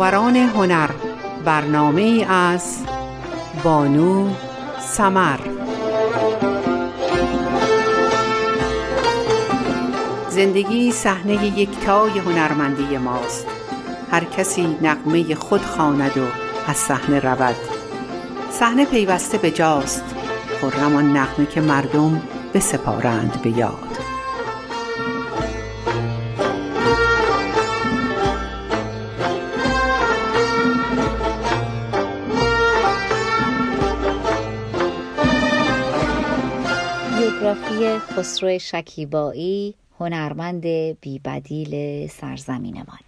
فناوران هنر برنامه از بانو سمر. زندگی صحنه یکتای هنرمندی ماست. هر کسی نقمه خود خواند و از صحنه رود. صحنه پیوسته به جاست خرم آن نغمه که مردم بسپارند به یاد. خسرو شکیبایی هنرمند بیبدیل سرزمینمان.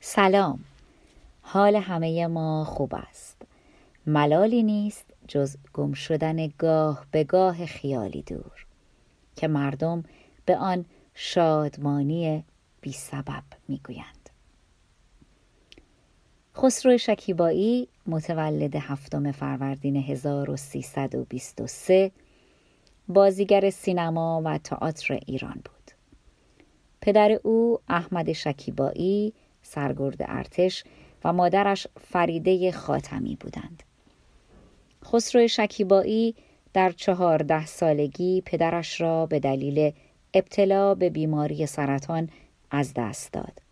سلام. حال همه ما خوب است. ملالی نیست جز گم شدن گاه به گاه خیالی دور که مردم به آن شادمانی بی سبب می‌گویند. خسرو شکیبایی متولد هفتم فروردین 1323 بازیگر سینما و تئاتر ایران بود پدر او احمد شکیبایی سرگرد ارتش و مادرش فریده خاتمی بودند خسرو شکیبایی در چهارده سالگی پدرش را به دلیل ابتلا به بیماری سرطان از دست داد.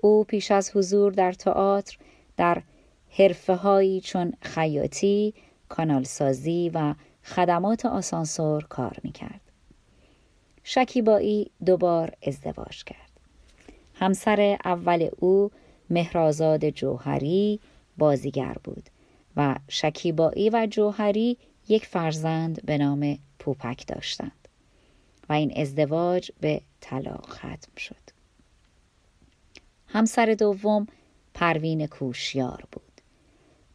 او پیش از حضور در تئاتر در حرفه هایی چون خیاطی، کانالسازی و خدمات آسانسور کار می‌کرد. شکیبایی دوبار ازدواج کرد. همسر اول او مهرازاد جوهری بازیگر بود و شکیبایی و جوهری یک فرزند به نام پوپک داشتند و این ازدواج به طلاق ختم شد. همسر دوم پروین کوشیار بود.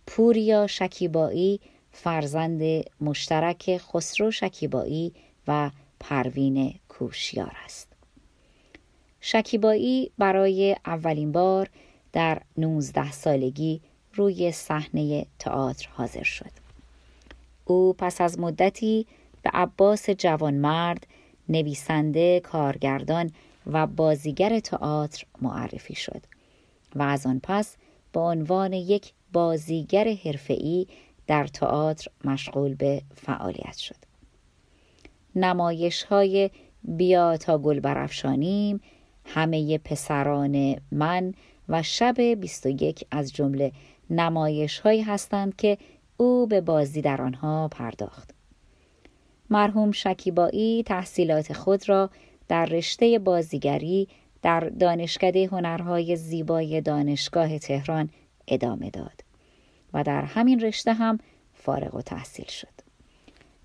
پوریا شکیبایی فرزند مشترک خسرو شکیبایی و پروین کوشیار است. شکیبایی برای اولین بار در 19 سالگی روی صحنه تئاتر حاضر شد. او پس از مدتی به عباس جوانمرد نویسنده، کارگردان و بازیگر تئاتر معرفی شد و از آن پس به عنوان یک بازیگر حرفه‌ای در تئاتر مشغول به فعالیت شد. نمایش های بیا تا گل برافشانیم، همه پسران من و شب 21 از جمله نمایش هایی هستند که او به بازی در آنها پرداخت. مرحوم شکیبایی تحصیلات خود را در رشته بازیگری در دانشکده هنرهای زیبای دانشگاه تهران ادامه داد و در همین رشته هم فارغ و تحصیل شد.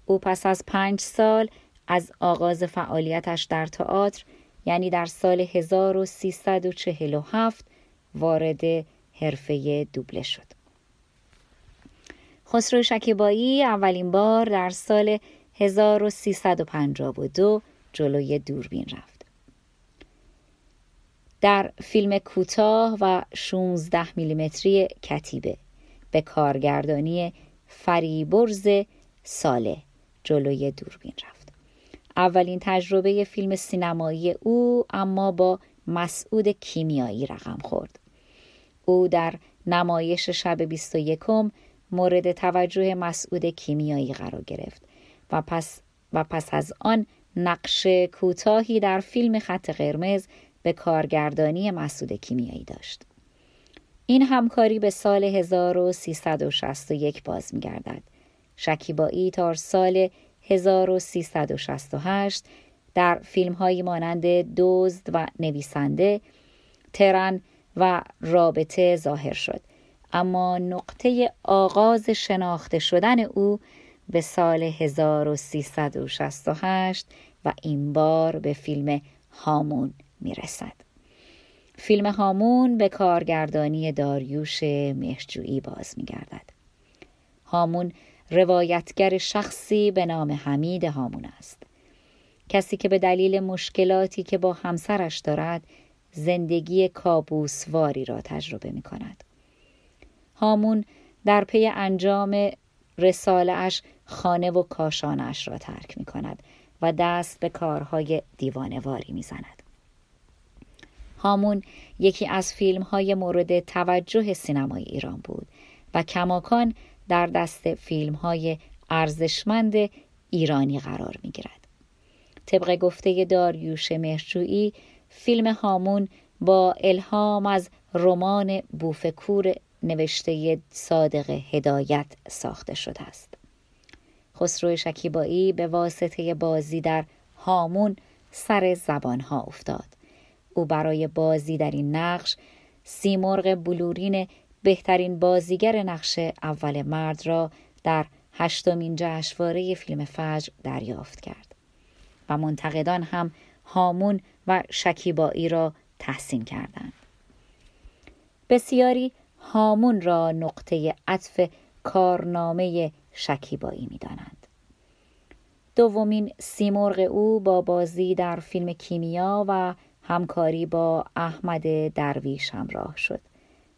او پس از پنج سال از آغاز فعالیتش در تئاتر یعنی در سال 1347 وارد حرفه دوبله شد. خسرو شکیبایی اولین بار در سال 1352 جلوی دوربین رفت. در فیلم کوتاه و 16 میلیمتری کتیبه به کارگردانی فریبرز ساله جلوی دوربین رفت. اولین تجربه فیلم سینمایی او اما با مسعود کیمیایی رقم خورد. او در نمایش شب 21 مورد توجه مسعود کیمیایی قرار گرفت و پس, و پس از آن نقش کوتاهی در فیلم خط قرمز به کارگردانی مسعود کیمیایی داشت. این همکاری به سال 1361 باز می گردد. شکیبایی تا سال 1368 در فیلم هایی مانند دزد و نویسنده ترن و رابطه ظاهر شد اما نقطه آغاز شناخته شدن او به سال 1368 و این بار به فیلم هامون می‌رسد. فیلم هامون به کارگردانی داریوش مهرجویی باز میگردد. هامون روایتگر شخصی به نام حمید هامون است. کسی که به دلیل مشکلاتی که با همسرش دارد زندگی کابوسواری را تجربه می کند. هامون در پی انجام رساله اش خانه و کاشانش را ترک می کند و دست به کارهای دیوانواری می زند. هامون یکی از فیلم های مورد توجه سینمای ایران بود و کماکان در دست فیلم های ارزشمند ایرانی قرار می گیرد. طبق گفته داریوش مهرجویی فیلم هامون با الهام از رمان بوفکور نوشته صادق هدایت ساخته شده است. خسرو شکیبایی به واسطه بازی در هامون سر زبانها افتاد. او برای بازی در این نقش سیمرغ بلورین بهترین بازیگر نقش اول مرد را در هشتمین جشنواره فیلم فجر دریافت کرد و منتقدان هم هامون و شکیبایی را تحسین کردند. بسیاری هامون را نقطه عطف کارنامه شکیبایی می دانند. دومین سیمرغ او با بازی در فیلم کیمیا و همکاری با احمد درویش همراه شد.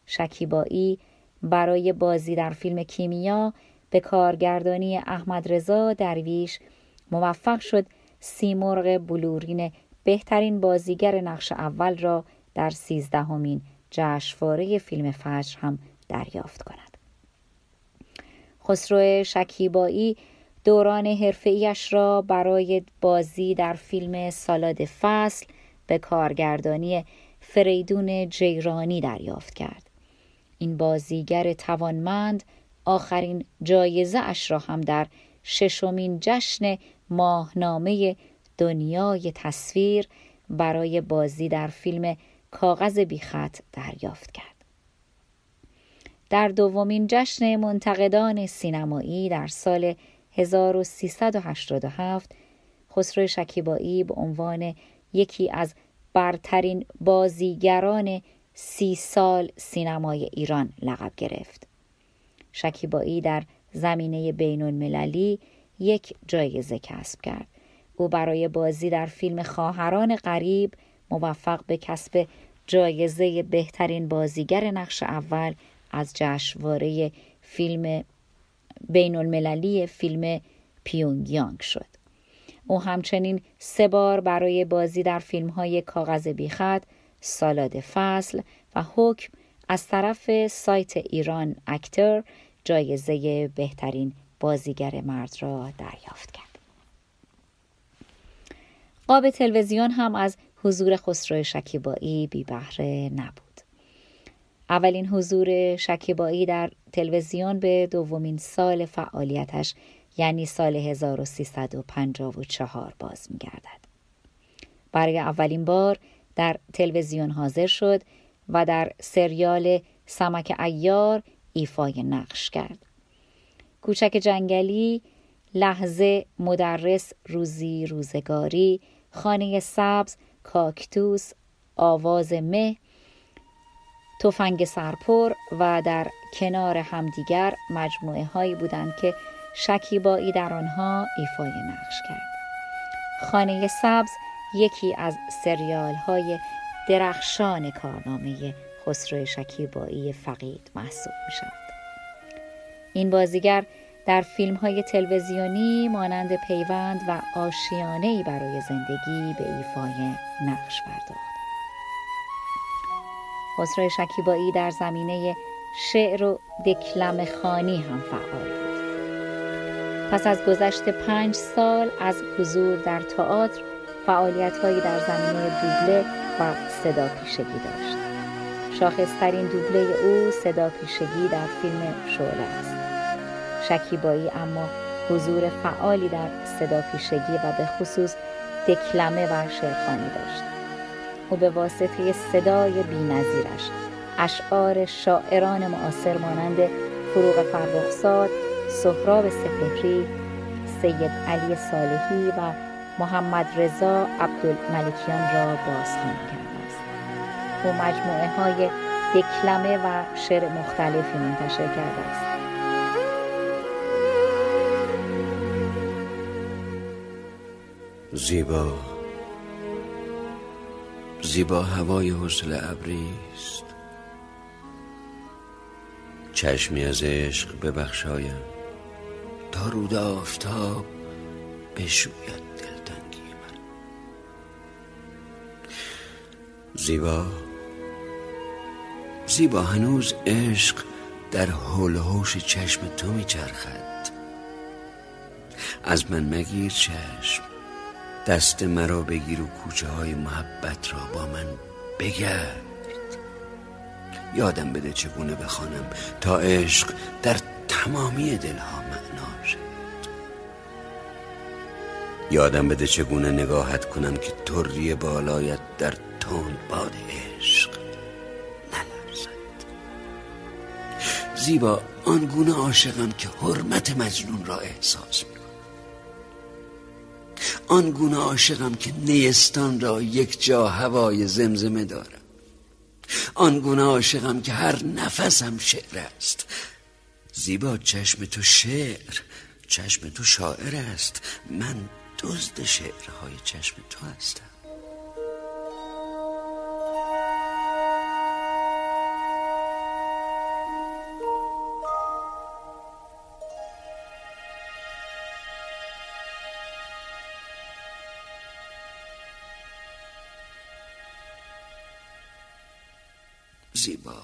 شکیبایی برای بازی در فیلم کیمیا به کارگردانی احمد رضا درویش موفق شد سیمرغ بلورین بهترین بازیگر نقش اول را در سیزدهمین جشنواره فیلم فجر هم دریافت کند. خسرو شکیبایی دوران حرفه‌ایش را برای بازی در فیلم سالاد فصل به کارگردانی فریدون جیرانی دریافت کرد. این بازیگر توانمند آخرین جایزه اش را هم در ششمین جشن ماهنامه دنیای تصویر برای بازی در فیلم کاغذ بیخط دریافت کرد. در دومین جشن منتقدان سینمایی در سال 1387 خسرو شکیبایی به عنوان یکی از برترین بازیگران سی سال سینمای ایران لقب گرفت. شکیبایی در زمینه بین المللی یک جایزه کسب کرد. او برای بازی در فیلم خواهران غریب موفق به کسب جایزه بهترین بازیگر نقش اول از جشنواره فیلم بین المللی فیلم پیونگیانگ شد. او همچنین سه بار برای بازی در فیلم های کاغذ بیخط، سالاد فصل و حکم از طرف سایت ایران اکتر جایزه بهترین بازیگر مرد را دریافت کرد. قاب تلویزیون هم از حضور خسرو شکیبایی بی بهره نبود. اولین حضور شکیبایی در تلویزیون به دومین سال فعالیتش یعنی سال 1354 باز می گردد. برای اولین بار در تلویزیون حاضر شد و در سریال سمک ایار ایفای نقش کرد. کوچک جنگلی، لحظه، مدرس، روزی، روزگاری، خانه سبز، کاکتوس، آواز مه، تفنگ سرپر و در کنار همدیگر مجموعه هایی بودند که شکیبایی در آنها ایفای نقش کرد. خانه سبز یکی از سریال های درخشان کارنامه خسرو شکیبایی فقید محسوب می شود. این بازیگر در فیلم های تلویزیونی مانند پیوند و آشیانه برای زندگی به ایفای نقش پرداخت. خسرو شکیبایی در زمینه شعر و دکلم خانی هم فعال بود. پس از گذشت پنج سال از حضور در تئاتر فعالیتهایی در زمینه دوبله و صدا پیشگی داشت. شاخصترین دوبله او صدا پیشگی در فیلم شعله است. شکیبایی اما حضور فعالی در صدا پیشگی و به خصوص دکلمه و شعرخانی داشت. او به واسطه صدای بینظیرش اشعار شاعران معاصر مانند فروغ فرخزاد، سهراب سپهری، سید علی صالحی و محمد رضا عبدالملکیان را بازخوانی کرده است. او مجموعه های دکلمه و شعر مختلفی منتشر کرده است. زیبا زیبا هوای حسل ابری است چشمی از عشق ببخشایم تا رود آفتاب بشوید دلتنگی من. زیبا. زیبا هنوز عشق در حول هوش چشم تو میچرخد. از من مگیر چشم دست مرا بگیر و کوچه های محبت را با من بگرد. یادم بده چگونه بخوانم تا عشق در تمامی دلها معنا یادم بده چگونه نگاهت کنم که تری بالایت در تند باد عشق نلرزد. زیبا آنگونه عاشقم که حرمت مجنون را احساس می آنگونه عاشقم که نیستان را یک جا هوای زمزمه دارم. آنگونه عاشقم که هر نفسم شعر است. زیبا چشم تو شعر چشم تو شاعر است. من دزد شعرهای چشم تو هستم. زیبا.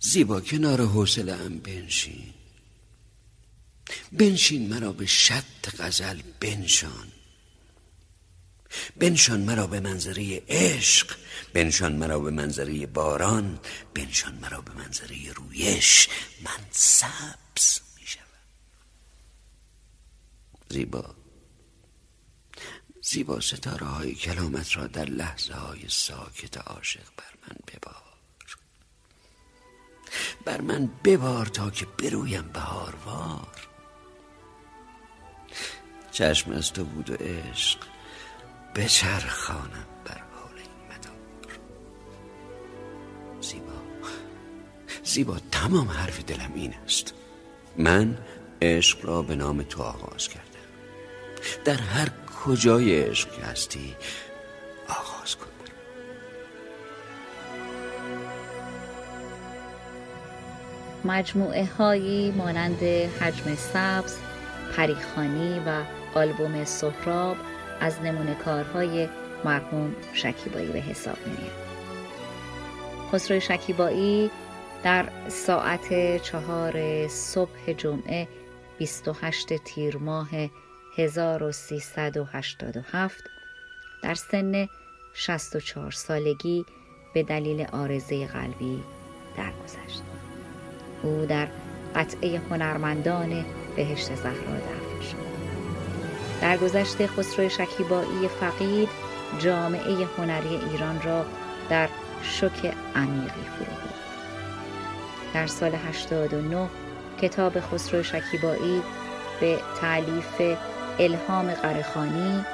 زیبا کنار حوصله ام بنشین. بنشین مرا به شط غزل بنشان. بنشان مرا به منظره عشق بنشان مرا به منظره باران بنشان مرا به منظره رویش. من سبز می شود زیبا. زیبا ستاره های کلامت را در لحظه های ساکت عاشق بر من ببار. بر من ببار تا که برویم بهاروار. چشم از تو بود و عشق. بچرخانم بر حال این مدار. زیبا. زیبا تمام حرف دلم این است. من عشق را به نام تو آغاز کردم. در هر کجای عشق هستی آغاز کن. مجموعه هایی مانند حجم سبز، پریخانی و آلبوم سهراب از نمونه کارهای مرحوم شکیبایی به حساب میاد. خسرو شکیبایی در ساعت چهار صبح جمعه 28 تیر ماه 1387 در سن 64 سالگی به دلیل آرزه قلبی درگذشت. او در قطعه هنرمندان بهشت زهرا. در گذشته خسرو شکیبایی فقید جامعه هنری ایران را در شک عمیقی فرو در سال 89 کتاب خسرو شکیبایی به تعلیف الهام قرخانی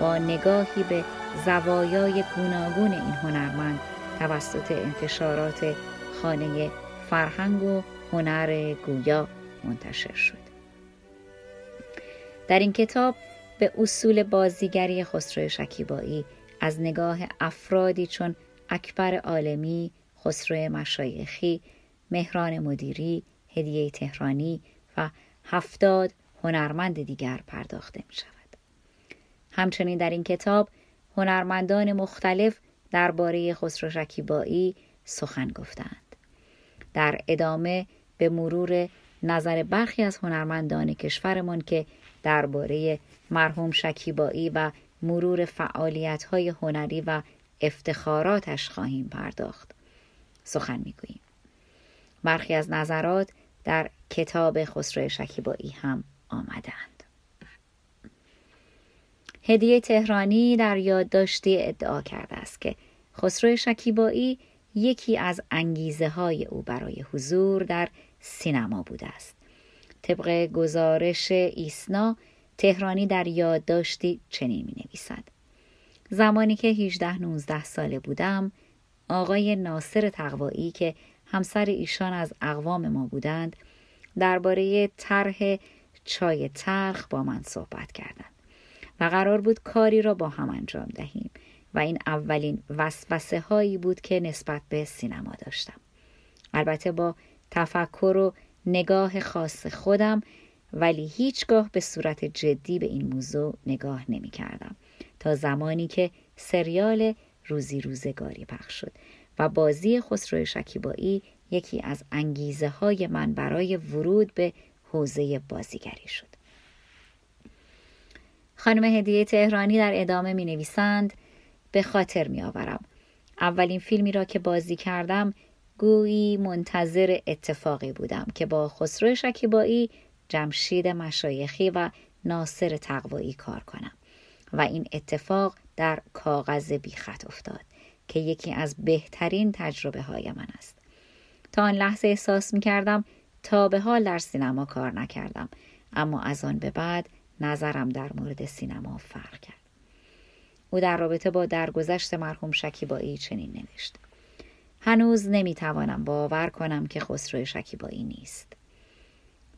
با نگاهی به زوایای گوناگون این هنرمند توسط انتشارات خانه فرهنگ و هنر گویا منتشر شد. در این کتاب به اصول بازیگری خسرو شکیبایی از نگاه افرادی چون اکبر عالمی، خسرو مشایخی، مهران مدیری، هدیه تهرانی و هفتاد هنرمند دیگر پرداخته می شود. همچنین در این کتاب هنرمندان مختلف درباره خسرو شکیبایی سخن گفتند. در ادامه به مرور نظر برخی از هنرمندان کشورمان که درباره مرحوم شکیبایی و مرور فعالیت های هنری و افتخاراتش خواهیم پرداخت. سخن می‌گوییم. برخی از نظرات در کتاب خسرو شکیبایی هم آمدند. هدیه تهرانی در یادداشتی ادعا کرده است که خسرو شکیبایی یکی از انگیزه های او برای حضور در سینما بوده است. طبق گزارش ایسنا تهرانی در یادداشتی چنین می نویسد. زمانی که 18-19 ساله بودم آقای ناصر تقوایی که همسر ایشان از اقوام ما بودند درباره طرح چای تلخ با من صحبت کردند و قرار بود کاری را با هم انجام دهیم و این اولین وسوسه هایی بود که نسبت به سینما داشتم البته با تفکر و نگاه خاص خودم ولی هیچگاه به صورت جدی به این موضوع نگاه نمی کردم تا زمانی که سریال روزی روزگاری پخش شد و بازی خسرو شکیبایی یکی از انگیزه های من برای ورود به حوزه بازیگری شد. خانم هدیه تهرانی در ادامه می نویسند به خاطر می آورم اولین فیلمی را که بازی کردم گویی منتظر اتفاقی بودم که با خسرو شکیبایی جمشید مشایخی و ناصر تقوایی کار کنم و این اتفاق در کاغذ بیخط افتاد که یکی از بهترین تجربه های من است. تا آن لحظه احساس می کردم تا به حال در سینما کار نکردم اما از آن به بعد نظرم در مورد سینما فرق کرد. او در رابطه با درگذشت مرحوم شکیبایی چنین نوشت. هنوز نمی‌توانم باور کنم که خسرو شکیبایی نیست.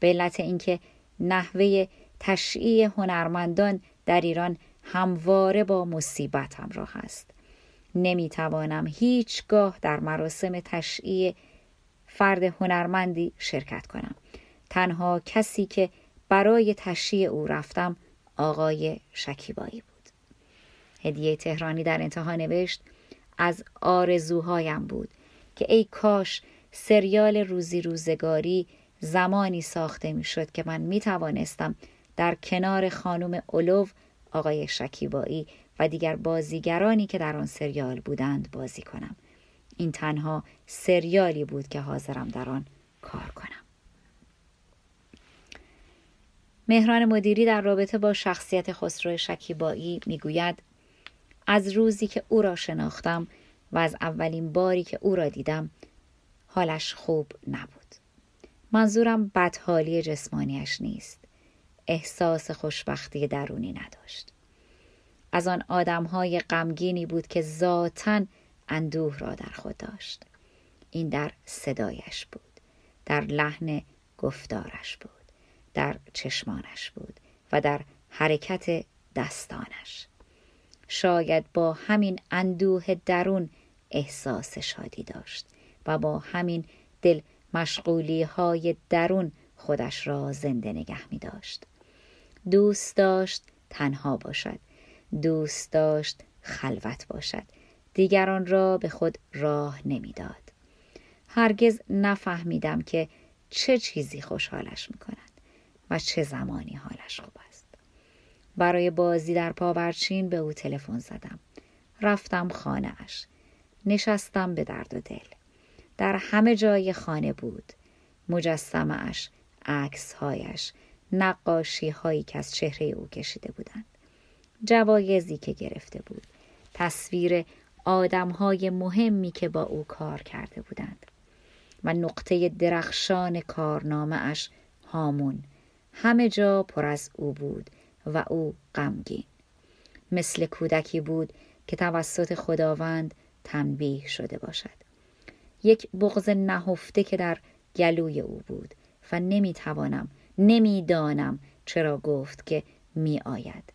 به علت اینکه نحوه تشییع هنرمندان در ایران همواره با مصیبت همراه است. نمی‌توانم هیچگاه در مراسم تشییع فرد هنرمندی شرکت کنم. تنها کسی که برای تشییع او رفتم آقای شکیبایی بود. هدیه تهرانی در انتها نوشت از آرزوهایم بود که ای کاش سریال روزی روزگاری زمانی ساخته می‌شد که من می توانستم در کنار خانم اولو آقای شکیبایی و دیگر بازیگرانی که در آن سریال بودند بازی کنم. این تنها سریالی بود که حاضرم در آن کار کنم. مهران مدیری در رابطه با شخصیت خسرو شکیبایی می‌گوید از روزی که او را شناختم و از اولین باری که او را دیدم حالش خوب نبود. منظورم بدحالی جسمانیش نیست. احساس خوشبختی درونی نداشت. از آن آدمهای غمگینی بود که ذاتا اندوه را در خود داشت. این در صدایش بود در لحن گفتارش بود در چشمانش بود و در حرکت دستانش. شاید با همین اندوه درون احساس شادی داشت و با همین دل مشغولی های درون خودش را زنده نگه می داشت. دوست داشت تنها باشد دوست داشت خلوت باشد دیگران را به خود راه نمی‌داد. هرگز نفهمیدم که چه چیزی خوشحالش می کند و چه زمانی حالش خوب است. برای بازی در پاورچین به او تلفن زدم. رفتم خانه اش. نشستم به درد و دل. در همه جای خانه بود. مجسمه اش، عکس هایش، نقاشی هایی که از چهره او کشیده بودند. جوایزی که گرفته بود. تصویر آدم های مهمی که با او کار کرده بودند. و نقطه درخشان کارنامه اش هامون همه جا پر از او بود و او غمگین مثل کودکی بود که توسط خداوند تنبیه شده باشد یک بغض نهفته که در گلوی او بود و نمی‌توانم نمی‌دانم چرا گفت که می آید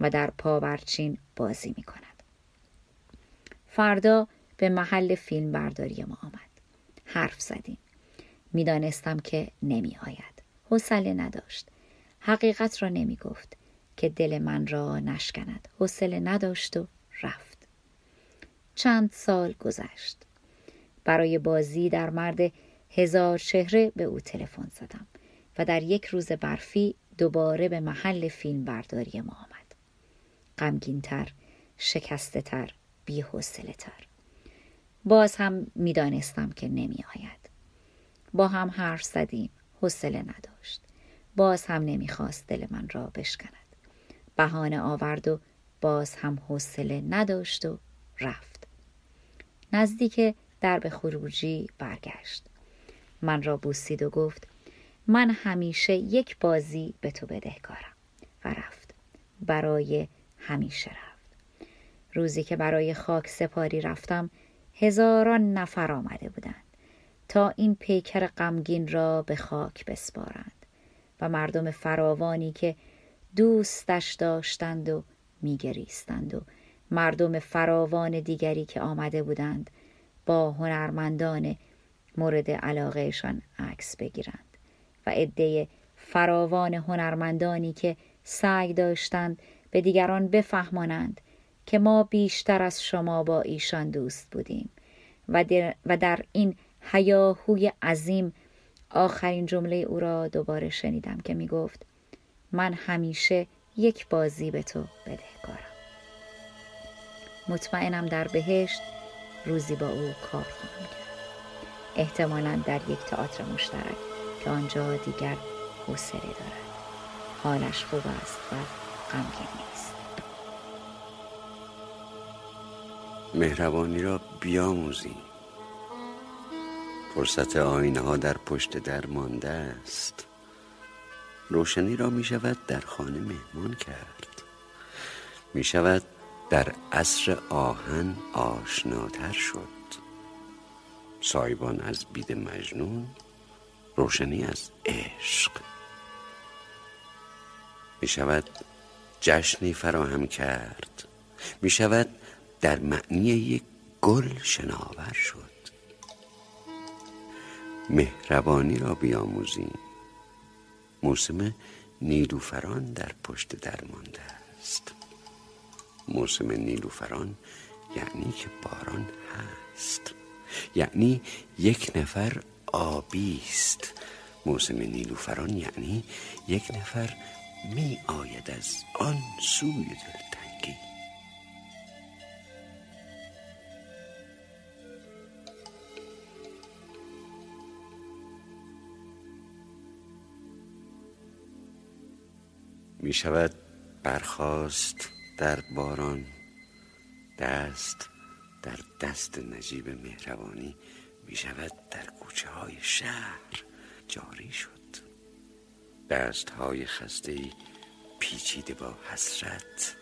و در پاورچین بازی می کند. فردا به محل فیلم برداری ما آمد. حرف زدیم. می‌دانستم که نمی آید. حوصله نداشت. حقیقت را نمی گفت که دل من را نشکند. حوصله نداشت و رفت. چند سال گذشت. برای بازی در مرد هزار چهره به او تلفن زدم و در یک روز برفی دوباره به محل فیلم برداری ما آمد. غمگینتر، شکسته تر، بیحسله تر. باز هم می‌دانستم که نمی آید. با هم حرف زدیم. حوصله نداشت. باز هم نمی‌خواست دل من را بشکند. بهانه آورد و باز هم حوصله نداشت و رفت. نزدیک درب خروجی برگشت. من را بوسید و گفت من همیشه یک بازی به تو بدهکارم و رفت. برای همیشه رفت. روزی که برای خاک سپاری رفتم هزاران نفر آمده بودند تا این پیکر غمگین را به خاک بسپارند و مردم فراوانی که دوستش داشتند و میگریستند و مردم فراوان دیگری که آمده بودند با هنرمندان مورد علاقهشان عکس بگیرند و عده فراوان هنرمندانی که سعی داشتند به دیگران بفهمانند که ما بیشتر از شما با ایشان دوست بودیم و در, و در این هیاهوی عظیم آخرین جمله او را دوباره شنیدم که می گفت من همیشه یک بازی به تو بدهکارم. مطمئنم در بهشت روزی با او کار خواهم کرد. احتمالا در یک تئاتر مشترک که آنجا دیگر حوصله دارد. حالش خوب است و غمگین نیست. مهربانی را بیاموزی فرصت آینه ها در پشت در مانده است. روشنی را می شود در خانه مهمان کرد. می شود در عصر آهن آشناتر شد. سایبان از بید مجنون روشنی از عشق. می شود جشنی فراهم کرد. می شود در معنی یک گل شناور شد. مهربانی را بیاموزیم. موسم نیلوفران در پشت درمانده است. موسم نیلوفران یعنی که باران هست. یعنی یک نفر آبی است. موسم نیلوفران یعنی یک نفر می آید از آن سوی دلتنگی می شود برخواست در باران دست در دست نجیب مهربانی می شود در کوچه های شهر جاری شد. دست های خسته پیچیده با حسرت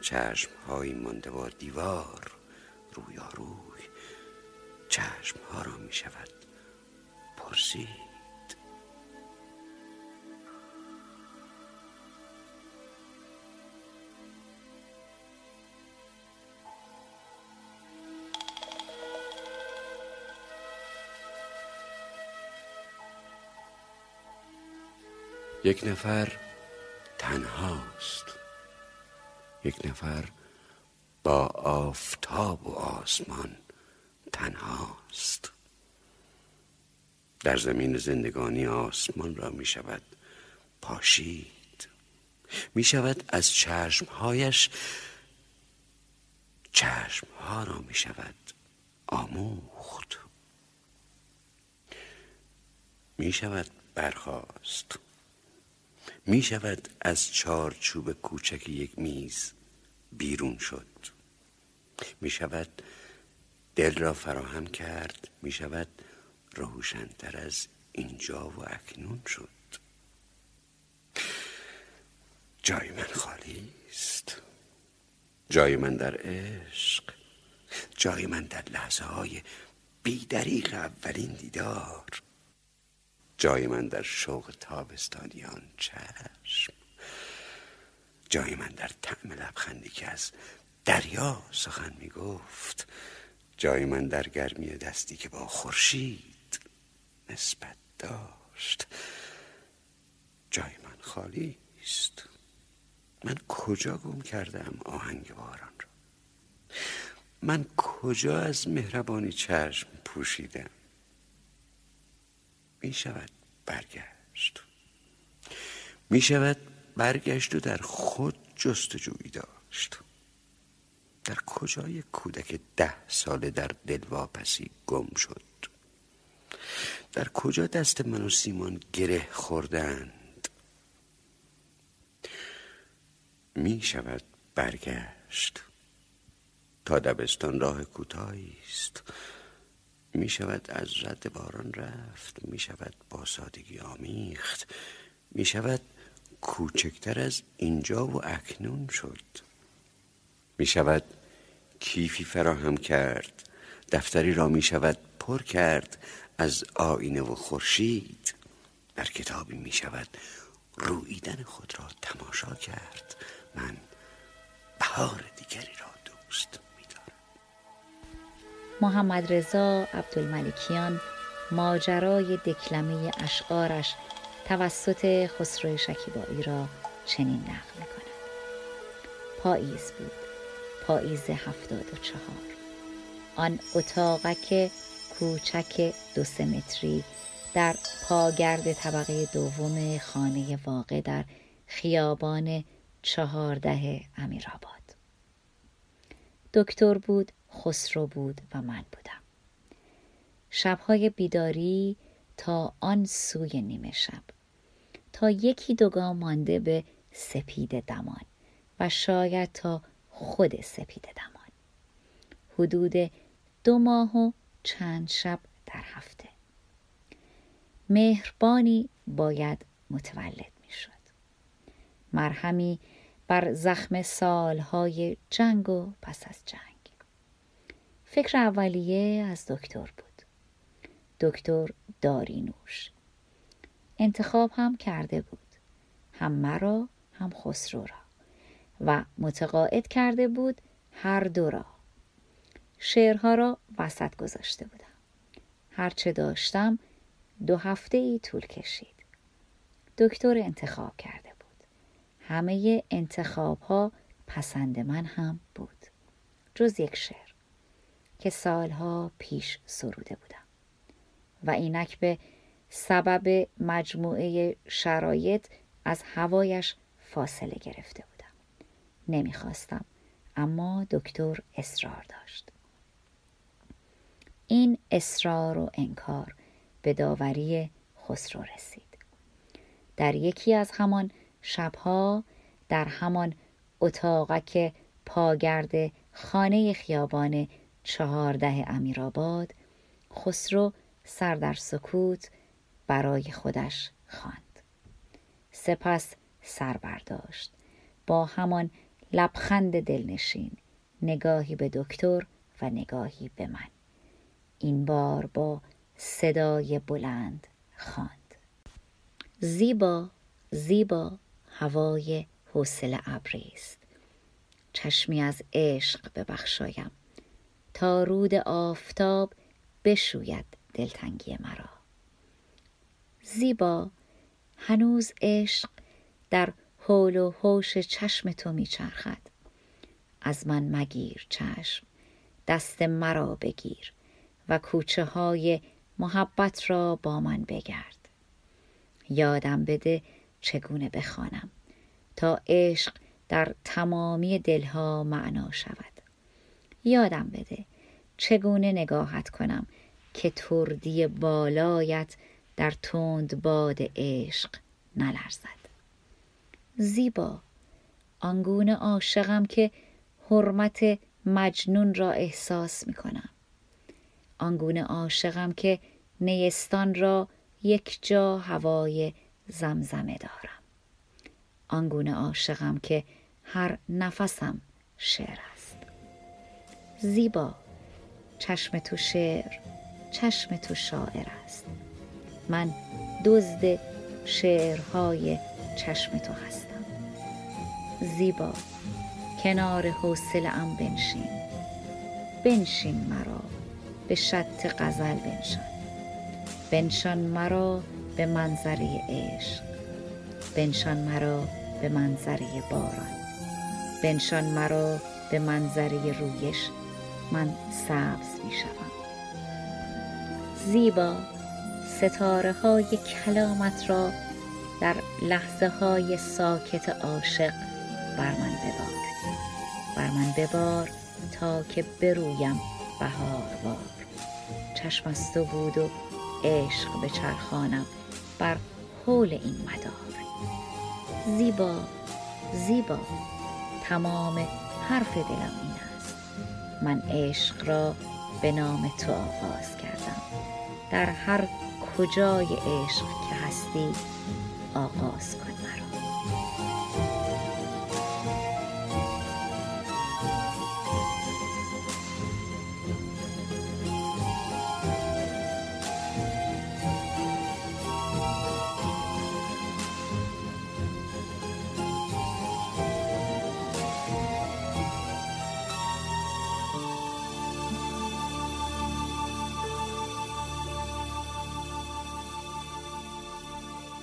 چشم های مانده با دیوار روی چشم ها را می شود پرسید. یک نفر تنهاست. یک نفر با آفتاب و آسمان تنهاست. در زمین زندگانی آسمان را می شود پاشید. می شود از چشمهایش چشمها را می شود آموخت. می شود برخواست می شود از چارچوب کوچک یک میز بیرون شد. می شود دل را فراهم کرد. می شود روشنتر از اینجا و اکنون شد. جای من خالی است. جای من در عشق. جای من در لحظه های بیدریق اولین دیدار. جای من در شوق تابستانیان چشم. جای من در طعم لبخندی که از دریا سخن می گفت جای من در گرمی دستی که با خورشید نسبت داشت. جای من خالی است. من کجا گم کردم آهنگ باران را؟ من کجا از مهربانی چشم پوشیدم؟ می شود برگشت. می شود برگشت و در خود جستجویی داشت. در کجای کودک ده ساله در دلواپسی گم شد؟ در کجا دست من و سیمان گره خوردند؟ می شود برگشت. تا دبستان راه کوتاهی است. می شود از رد باران رفت می شود با سادگی آمیخت می شود کوچکتر از اینجا و اکنون شد. می شود کیفی فراهم کرد دفتری را می شود پر کرد از آینه و خورشید. در کتابی می شود رویدن خود را تماشا کرد. من بهار دیگری را دوست محمد رضا عبدالملکیان ماجرای دکلمه اشعارش توسط خسرو شکیبایی را چنین نقل می کند پاییز بود. پاییز هفتاد و چهار. آن اتاقک کوچک دو متری در پاگرد طبقه دوم خانه واقع در خیابان چهارده امیرآباد دکتر بود خسرو بود و من بودم. شبهای بیداری تا آن سوی نیمه شب. تا یکی دوگاه مانده به سپید دمان و شاید تا خود سپید دمان. حدود دو ماه و چند شب در هفته. مهربانی باید متولد می شد مرهمی بر زخم سالهای جنگ و پس از جنگ. فکر اولیه از دکتر بود. دکتر دارینوش انتخاب هم کرده بود. هم مرا هم خسرو را. و متقاعد کرده بود هر دو را. شعرها را وسط گذاشته بودم. هرچه داشتم دو هفته ای طول کشید. دکتر انتخاب بود همه انتخاب ها پسند من هم بود. جز یک شعر که سالها پیش سروده بودم. و اینک به سبب مجموعه شرایط از هوایش فاصله گرفته بودم. نمی‌خواستم اما دکتر اصرار داشت. این اصرار و انکار به داوری خسرو رسید. در یکی از همان شبها در همان اتاقک پاگرد خانه خیابان چهارده امیرآباد خسرو سر در سکوت برای خودش خواند. سپس سر برداشت. با همان لبخند دلنشین نگاهی به دکتر و نگاهی به من. این بار با صدای بلند خواند. زیبا زیبا. هوای حوصله ابری است. چشمی از عشق ببخشایم تا رود آفتاب بشوید دلتنگی مرا. زیبا هنوز عشق در حول و حوش چشم تو میچرخد. از من مگیر چشم دست مرا بگیر و کوچه های محبت را با من بگرد. یادم بده چگونه بخوانم تا عشق در تمامی دلها معنا شود. یادم بده چگونه نگاهت کنم که تردی بالایت در تند باد عشق نلرزد. زیبا آنگونه عاشقم که حرمت مجنون را احساس می کنم آنگونه عاشقم که نیستان را یک جا هوای زمزمه دارم. آنگونه عاشقم که هر نفسم شعر است. زیبا چشم تو شعر چشم تو شاعر است. من دزد شعرهای چشم تو هستم. زیبا کنار حوصله ام بنشین. بنشین مرا به شط غزل بنشان. بنشان مرا به منظره عشق. بنشان مرا به منظره باران. بنشان مرا به منظره رویش. من سبز می شوم زیبا ستاره های کلامت را در لحظه های ساکت عاشق بر من ببار. بر من ببار تا که برویم بهار بار چشم از تو بود و عشق به چرخانم. بر حول این مدار. زیبا زیبا تمام حرف دلم این است. من عشق را به نام تو آغاز کردم. در هر کجای عشق که هستی آغاز کن مرا